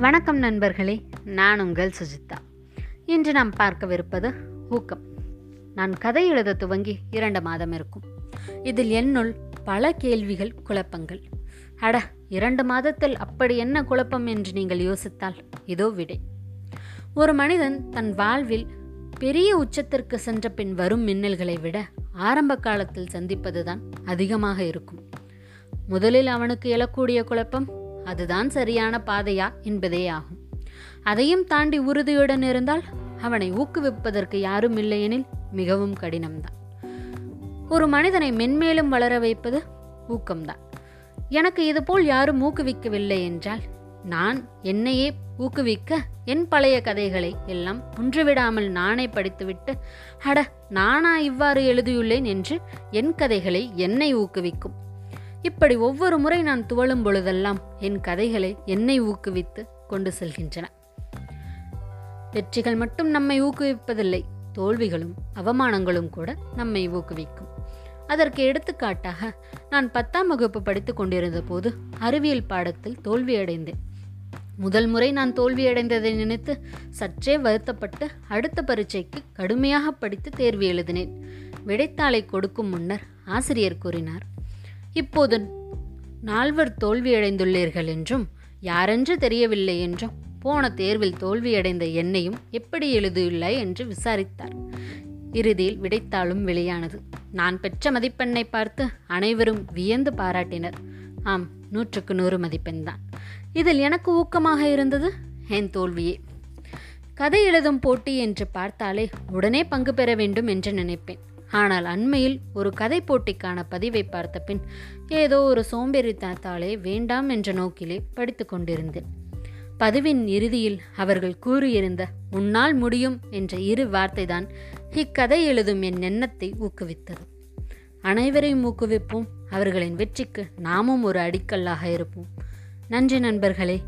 வணக்கம் நண்பர்களே நான் உங்கள் சுஜிதா. இன்று நாம் பார்க்கவிருப்பது ஊக்கம். நான் கதை எழுத துவங்கி இரண்டு மாதம் இருக்கும். இதில் என்னுள் பல கேள்விகள் குழப்பங்கள். அட இரண்டு மாதத்தில் அப்படி என்ன குழப்பம் என்று நீங்கள் யோசித்தால் இதோ விடை. ஒரு மனிதன் தன் வாழ்வில் பெரிய உச்சத்திற்கு சென்ற பின் வரும் மின்னல்களை விட ஆரம்ப காலத்தில் சந்திப்பதுதான் அதிகமாக இருக்கும். முதலில் அவனுக்கு எழக்கூடிய குழப்பம் அதுதான் சரியான பாதையா என்பதே ஆகும். அதையும் தாண்டி உறுதியுடன் இருந்தால் அவனை ஊக்குவிப்பதற்கு யாரும் இல்லையெனில் மிகவும் கடினம்தான். ஒரு மனிதனை மென்மேலும் வளர வைப்பது ஊக்கம்தான். எனக்கு இதுபோல் யாரும் ஊக்குவிக்கவில்லை என்றால் நான் என்னையே ஊக்குவிக்க என் பழைய கதைகளை எல்லாம் ஒன்றுவிடாமல் நானே படித்துவிட்டு அட நானா இவ்வாறு எழுதியுள்ளேன் என்று என் கதைகளை என்னை ஊக்குவிக்கும். இப்படி ஒவ்வொரு முறை நான் துவளும் பொழுதெல்லாம் என் கதைகளை என்னை ஊக்குவித்து கொண்டு செல்கின்றன. வெற்றிகள் மட்டும் நம்மை ஊக்குவிப்பதில்லை தோல்விகளும் அவமானங்களும் கூட நம்மை ஊக்குவிக்கும். அதற்கு எடுத்துக்காட்டாக நான் பத்தாம் வகுப்பு படித்துக் கொண்டிருந்த போது அறிவியல் பாடத்தில் தோல்வியடைந்தேன். முதல் முறை நான் தோல்வியடைந்ததை நினைத்து சற்றே வருத்தப்பட்டு அடுத்த பரீட்சைக்கு கடுமையாக படித்து தேர்வு எழுதினேன். விடைத்தாளை கொடுக்கும் முன்னர் ஆசிரியர் கூறினார் இப்போது நால்வர் தோல்வியடைந்துள்ளீர்கள் என்றும் யாரென்று தெரியவில்லை என்றும் போன தேர்வில் தோல்வியடைந்த என்னையும் எப்படி எழுதியுள்ளாய் என்று விசாரித்தார். இறுதியில் விடைத்தாளும் வெளியானது நான் பெற்ற மதிப்பெண்ணை பார்த்து அனைவரும் வியந்து பாராட்டினர். ஆம் நூற்றுக்கு நூறு மதிப்பெண்தான் இதில் எனக்கு ஊக்கமாக இருந்தது என் தோல்வியே. கதை எழுதும் போட்டி என்று பார்த்தாலே உடனே பங்கு பெற வேண்டும் என்று நினைப்பேன். ஆனால் அண்மையில் ஒரு கதை போட்டிக்கான பதிவை பார்த்த பின் ஏதோ ஒரு சோம்பேறித்தனத்தாலே வேண்டாம் என்ற நோக்கிலே படித்து கொண்டிருந்தேன். பதிவின் இறுதியில் அவர்கள் கூறியிருந்த உன்னால் முடியும் என்ற இரு வார்த்தைதான் இக்கதை எழுதும் என் எண்ணத்தை ஊக்குவித்தது. அனைவரையும் ஊக்குவிப்போம். அவர்களின் வெற்றிக்கு நாமும் ஒரு அடிக்கல்லாக இருப்போம். நன்றி நண்பர்களே.